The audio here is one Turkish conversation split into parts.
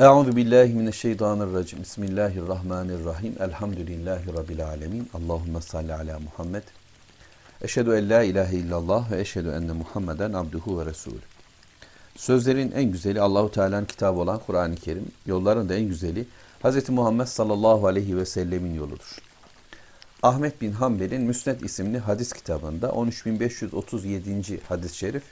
Euzu billahi mineşşeytanirracim. Bismillahirrahmanirrahim. Elhamdülillahi rabbil alamin. Allahumme salli ala Muhammed. Eşhedü en la ilahe illallah ve eşhedü enne Muhammeden abduhu ve resulü. Sözlerin en güzeli Allahu Teala'nın kitabı olan Kur'an-ı Kerim. Yolların da en güzeli Hz. Muhammed sallallahu aleyhi ve sellemin yoludur. Ahmet bin Hanbel'in Müsned isimli hadis kitabında 13537. hadis-i şerif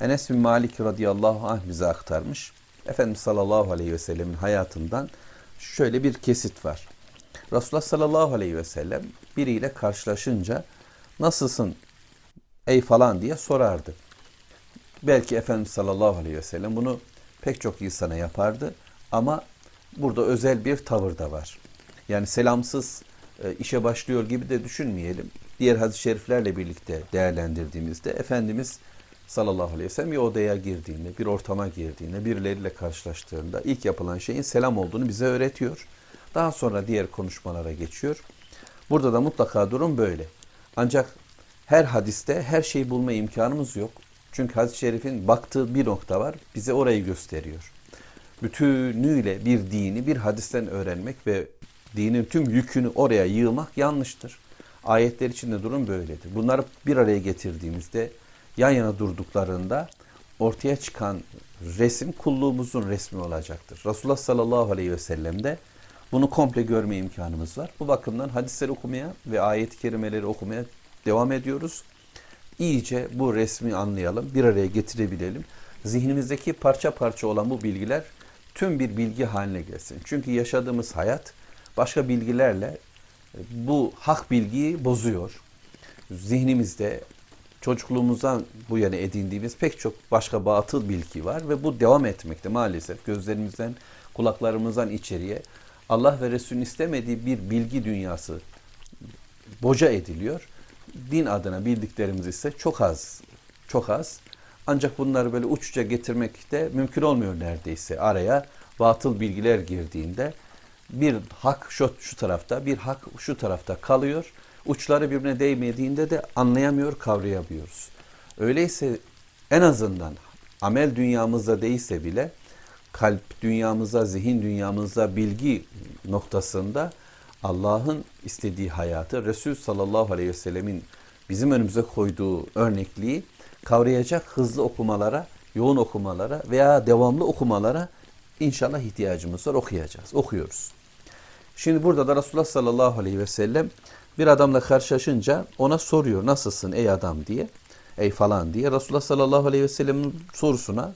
Enes bin Malik radıyallahu anh bize aktarmış. Efendimiz sallallahu aleyhi ve sellemin hayatından şöyle bir kesit var. Resulullah sallallahu aleyhi ve sellem biriyle karşılaşınca nasılsın ey falan diye sorardı. Belki Efendimiz sallallahu aleyhi ve sellem bunu pek çok insana yapardı ama burada özel bir tavır da var. Yani selamsız e, işe başlıyor gibi de düşünmeyelim. Diğer hadis-i şeriflerle birlikte değerlendirdiğimizde Efendimiz sallallahu aleyhi ve sellem bir odaya girdiğinde, bir ortama girdiğinde, birileriyle karşılaştığında ilk yapılan şeyin selam olduğunu bize öğretiyor. Daha sonra diğer konuşmalara geçiyor. Burada da mutlaka durum böyle. Ancak her hadiste her şeyi bulma imkanımız yok. Çünkü hadis-i şerifin baktığı bir nokta var, bize orayı gösteriyor. Bütünüyle bir dini bir hadisten öğrenmek ve dinin tüm yükünü oraya yığmak yanlıştır. Ayetler içinde durum böyledir. Bunları bir araya getirdiğimizde yan yana durduklarında ortaya çıkan resim kulluğumuzun resmi olacaktır. Resulullah sallallahu aleyhi ve sellem'de bunu komple görme imkanımız var. Bu bakımdan hadisleri okumaya ve ayet-i kerimeleri okumaya devam ediyoruz. İyice bu resmi anlayalım, bir araya getirebilelim. Zihnimizdeki parça parça olan bu bilgiler tüm bir bilgi haline gelsin. Çünkü yaşadığımız hayat başka bilgilerle bu hak bilgiyi bozuyor. Zihnimizde çocukluğumuzdan bu yana edindiğimiz pek çok başka batıl bilgi var ve bu devam etmekte maalesef gözlerimizden, kulaklarımızdan içeriye Allah ve Resul'ün istemediği bir bilgi dünyası boca ediliyor. Din adına bildiklerimiz ise çok az, çok az. Ancak bunları böyle uçça getirmek de mümkün olmuyor neredeyse. Araya batıl bilgiler girdiğinde bir hak şu, şu tarafta, bir hak şu tarafta kalıyor uçları birbirine değmediğinde de anlayamıyor, kavrayamıyoruz. Öyleyse en azından amel dünyamızda değilse bile kalp dünyamızda, zihin dünyamızda, bilgi noktasında Allah'ın istediği hayatı, Resul sallallahu aleyhi ve sellemin bizim önümüze koyduğu örnekliği kavrayacak hızlı okumalara, yoğun okumalara veya devamlı okumalara inşallah ihtiyacımız var. Okuyacağız, okuyoruz. Şimdi burada da Resulullah sallallahu aleyhi ve sellem bir adamla karşılaşınca ona soruyor nasılsın ey adam diye. Ey falan diye. Resulullah sallallahu aleyhi ve sellem'in sorusuna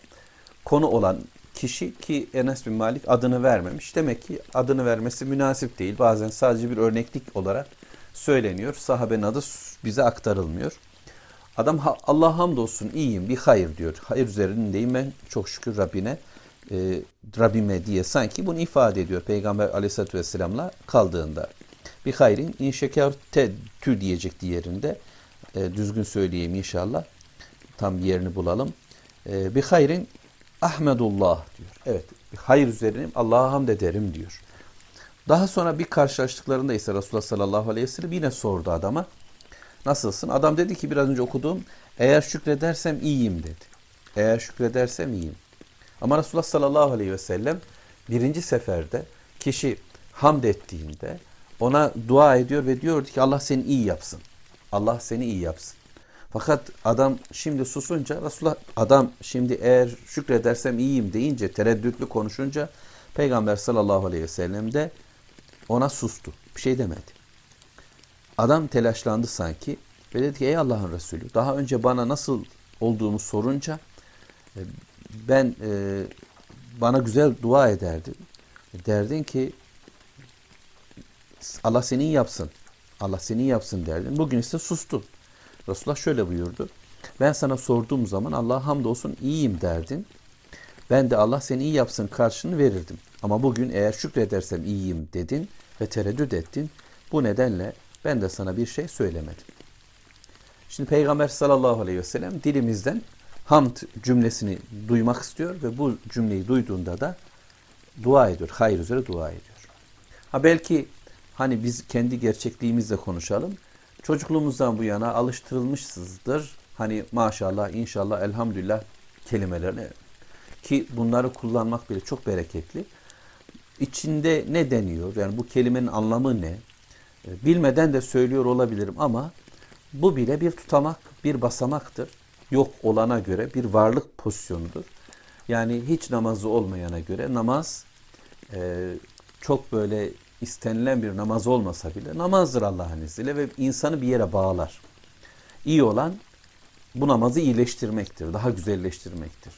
konu olan kişi ki Enes bin Malik adını vermemiş. Demek ki adını vermesi münasip değil. Bazen sadece bir örneklik olarak söyleniyor. Sahabenin adı bize aktarılmıyor. Adam Allah hamdolsun iyiyim bir hayır diyor. Hayır üzerindeyim ben çok şükür Rabbine. E, Rabbime diye sanki bunu ifade ediyor Peygamber aleyhissalatü vesselamla kaldığında bir hayrin in şeker te tü diyecek diğerinde. E, düzgün söyleyeyim inşallah. Tam yerini bulalım. E, bir hayrin Ahmedullah diyor. Evet. Hayır üzerine Allah'a hamd ederim diyor. Daha sonra bir karşılaştıklarında ise Resulullah sallallahu aleyhi ve sellem yine sordu adama. Nasılsın? Adam dedi ki biraz önce okuduğum eğer şükredersem iyiyim dedi. Eğer şükredersem iyiyim. Ama Resulullah sallallahu aleyhi ve sellem birinci seferde kişi hamd ettiğinde ona dua ediyor ve diyor ki Allah seni iyi yapsın. Allah seni iyi yapsın. Fakat adam şimdi susunca Resulullah adam şimdi eğer şükredersem iyiyim deyince tereddütlü konuşunca Peygamber sallallahu aleyhi ve sellem de ona sustu. Bir şey demedi. Adam telaşlandı sanki ve dedi ki ey Allah'ın Resulü daha önce bana nasıl olduğumu sorunca e, ben e, bana güzel dua ederdin. Derdin ki Allah senin yapsın. Allah senin yapsın derdin. Bugün ise sustu. Resulullah şöyle buyurdu. Ben sana sorduğum zaman Allah hamdolsun iyiyim derdin. Ben de Allah seni iyi yapsın karşını verirdim. Ama bugün eğer şükredersem iyiyim dedin ve tereddüt ettin. Bu nedenle ben de sana bir şey söylemedim. Şimdi Peygamber sallallahu aleyhi ve sellem dilimizden hamd cümlesini duymak istiyor ve bu cümleyi duyduğunda da dua ediyor. Hayır üzere dua ediyor. Ha belki Hani biz kendi gerçekliğimizle konuşalım. Çocukluğumuzdan bu yana alıştırılmışsızdır. Hani maşallah, inşallah, elhamdülillah kelimelerine ki bunları kullanmak bile çok bereketli. içinde ne deniyor? Yani bu kelimenin anlamı ne? E, bilmeden de söylüyor olabilirim ama bu bile bir tutamak, bir basamaktır. Yok olana göre bir varlık pozisyonudur. Yani hiç namazı olmayana göre namaz e, çok böyle istenilen bir namaz olmasa bile namazdır Allah'ın izniyle ve insanı bir yere bağlar. İyi olan bu namazı iyileştirmektir, daha güzelleştirmektir.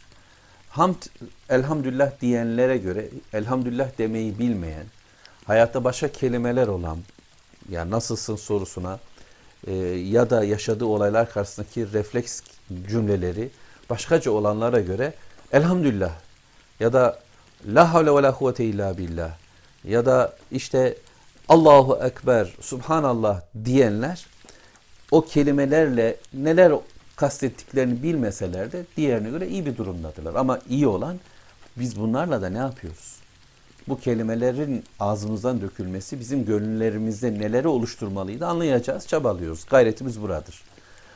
Hamd, elhamdülillah diyenlere göre elhamdülillah demeyi bilmeyen, hayatta başka kelimeler olan, yani nasılsın sorusuna e, ya da yaşadığı olaylar karşısındaki refleks cümleleri başkaca olanlara göre elhamdülillah ya da la havle ve la kuvvete illa billah ya da işte Allahu Ekber, Subhanallah diyenler o kelimelerle neler kastettiklerini bilmeseler de diğerine göre iyi bir durumdadırlar. Ama iyi olan biz bunlarla da ne yapıyoruz? Bu kelimelerin ağzımızdan dökülmesi bizim gönüllerimizde neleri oluşturmalıydı anlayacağız, çabalıyoruz. Gayretimiz buradır.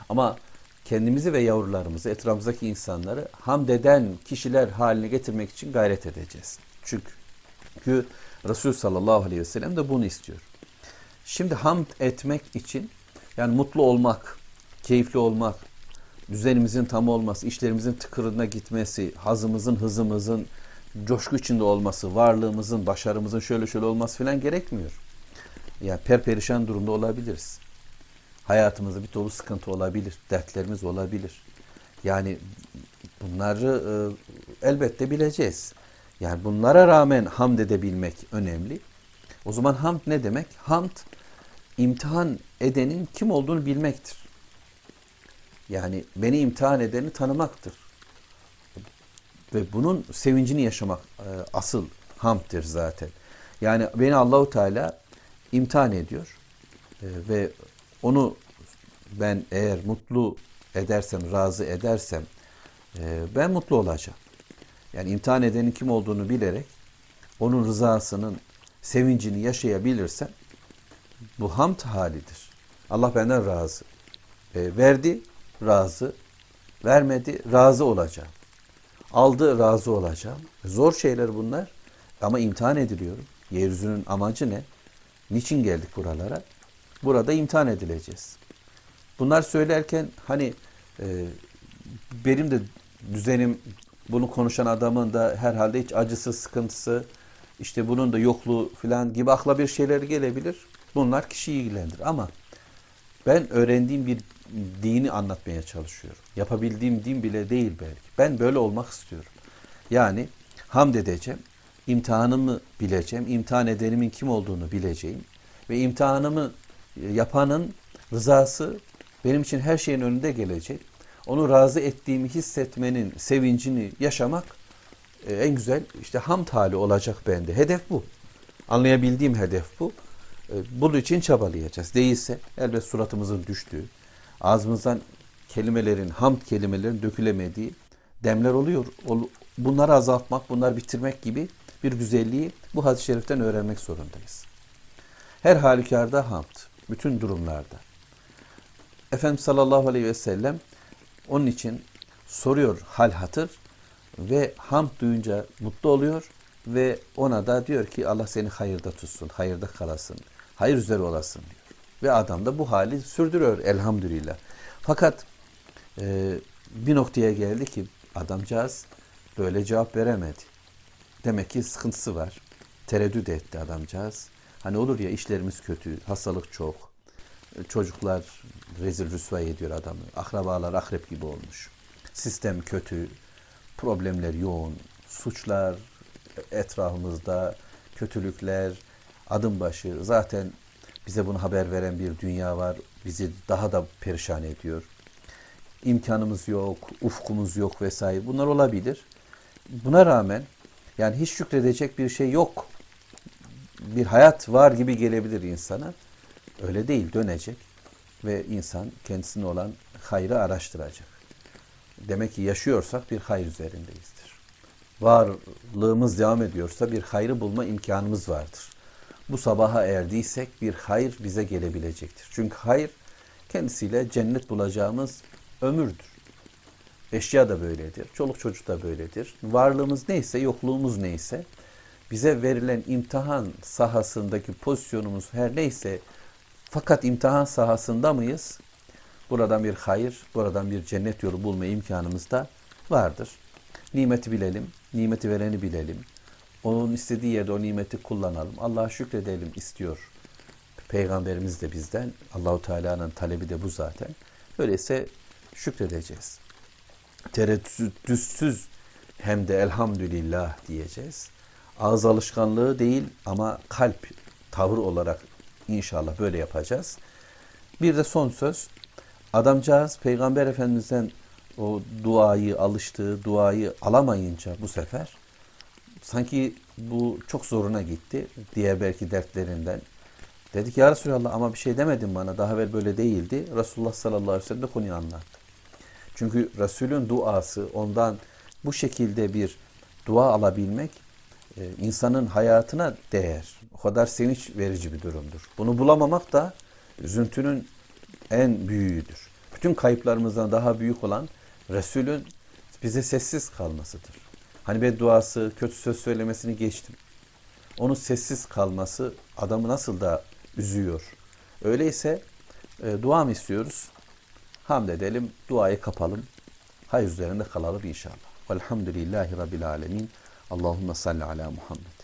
Ama kendimizi ve yavrularımızı, etrafımızdaki insanları hamd eden kişiler haline getirmek için gayret edeceğiz. Çünkü Resul sallallahu aleyhi ve sellem de bunu istiyor. Şimdi hamd etmek için yani mutlu olmak, keyifli olmak, düzenimizin tam olması, işlerimizin tıkırına gitmesi, hazımızın, hızımızın coşku içinde olması, varlığımızın, başarımızın şöyle şöyle olması falan gerekmiyor. Yani perperişan durumda olabiliriz. Hayatımızda bir dolu sıkıntı olabilir, dertlerimiz olabilir. Yani bunları e, elbette bileceğiz. Yani bunlara rağmen hamd edebilmek önemli. O zaman hamd ne demek? Hamd imtihan edenin kim olduğunu bilmektir. Yani beni imtihan edeni tanımaktır. Ve bunun sevincini yaşamak e, asıl hamdtir zaten. Yani beni Allahu Teala imtihan ediyor e, ve onu ben eğer mutlu edersem, razı edersem e, ben mutlu olacağım. Yani imtihan edenin kim olduğunu bilerek onun rızasının sevincini yaşayabilirsem bu hamd halidir. Allah benden razı. E, verdi, razı. Vermedi, razı olacağım. Aldı, razı olacağım. Zor şeyler bunlar ama imtihan ediliyorum. Yeryüzünün amacı ne? Niçin geldik buralara? Burada imtihan edileceğiz. Bunlar söylerken hani e, benim de düzenim bunu konuşan adamın da herhalde hiç acısı, sıkıntısı, işte bunun da yokluğu falan gibi akla bir şeyler gelebilir. Bunlar kişiyi ilgilendirir ama ben öğrendiğim bir dini anlatmaya çalışıyorum. Yapabildiğim din bile değil belki. Ben böyle olmak istiyorum. Yani hamd edeceğim, imtihanımı bileceğim, imtihan edenimin kim olduğunu bileceğim ve imtihanımı yapanın rızası benim için her şeyin önünde gelecek. Onu razı ettiğimi hissetmenin sevincini yaşamak e, en güzel işte hamd hali olacak bende. Hedef bu. Anlayabildiğim hedef bu. E, bunun için çabalayacağız. Değilse elbet suratımızın düştüğü, ağzımızdan kelimelerin, hamd kelimelerin dökülemediği demler oluyor. Bunları azaltmak, bunları bitirmek gibi bir güzelliği bu hadis-i şeriften öğrenmek zorundayız. Her halükarda hamd, bütün durumlarda. Efendimiz sallallahu aleyhi ve sellem onun için soruyor hal hatır ve hamd duyunca mutlu oluyor ve ona da diyor ki Allah seni hayırda tutsun, hayırda kalasın, hayır üzere olasın diyor. Ve adam da bu hali sürdürüyor elhamdülillah. Fakat e, bir noktaya geldi ki adamcağız böyle cevap veremedi. Demek ki sıkıntısı var. Tereddüt etti adamcağız. Hani olur ya işlerimiz kötü, hastalık çok. Çocuklar rezil rüsva ediyor adamı. Akrabalar akrep gibi olmuş. Sistem kötü, problemler yoğun, suçlar etrafımızda, kötülükler adım başı. Zaten bize bunu haber veren bir dünya var. Bizi daha da perişan ediyor. İmkanımız yok, ufkumuz yok vesaire. Bunlar olabilir. Buna rağmen yani hiç şükredecek bir şey yok. Bir hayat var gibi gelebilir insana. Öyle değil, dönecek ve insan kendisine olan hayrı araştıracak. Demek ki yaşıyorsak bir hayır üzerindeyizdir. Varlığımız devam ediyorsa bir hayrı bulma imkanımız vardır. Bu sabaha erdiysek bir hayır bize gelebilecektir. Çünkü hayır kendisiyle cennet bulacağımız ömürdür. Eşya da böyledir. Çoluk çocuk da böyledir. Varlığımız neyse, yokluğumuz neyse bize verilen imtihan sahasındaki pozisyonumuz her neyse fakat imtihan sahasında mıyız? Buradan bir hayır, buradan bir cennet yolu bulma imkanımız da vardır. Nimeti bilelim, nimeti vereni bilelim. Onun istediği yerde o nimeti kullanalım. Allah'a şükredelim istiyor. Peygamberimiz de bizden. Allahu Teala'nın talebi de bu zaten. Öyleyse şükredeceğiz. Tereddütsüz hem de elhamdülillah diyeceğiz. Ağız alışkanlığı değil ama kalp tavır olarak inşallah böyle yapacağız. Bir de son söz. Adamcağız Peygamber Efendimiz'den o duayı alıştığı duayı alamayınca bu sefer sanki bu çok zoruna gitti. Diğer belki dertlerinden. Dedi ki ya Resulallah ama bir şey demedin bana. Daha evvel böyle değildi. Resulullah sallallahu aleyhi ve sellem de konuyu anlattı. Çünkü Resulün duası ondan bu şekilde bir dua alabilmek insanın hayatına değer. O kadar sevinç verici bir durumdur. Bunu bulamamak da üzüntünün en büyüğüdür. Bütün kayıplarımızdan daha büyük olan Resulün bize sessiz kalmasıdır. Hani bedduası, kötü söz söylemesini geçtim. Onun sessiz kalması adamı nasıl da üzüyor. Öyleyse e, dua mı istiyoruz? Hamd edelim, duayı kapalım. Hayır üzerinde kalalım inşallah. Velhamdülillahi Rabbil Alemin. Allahümme salli ala Muhammed.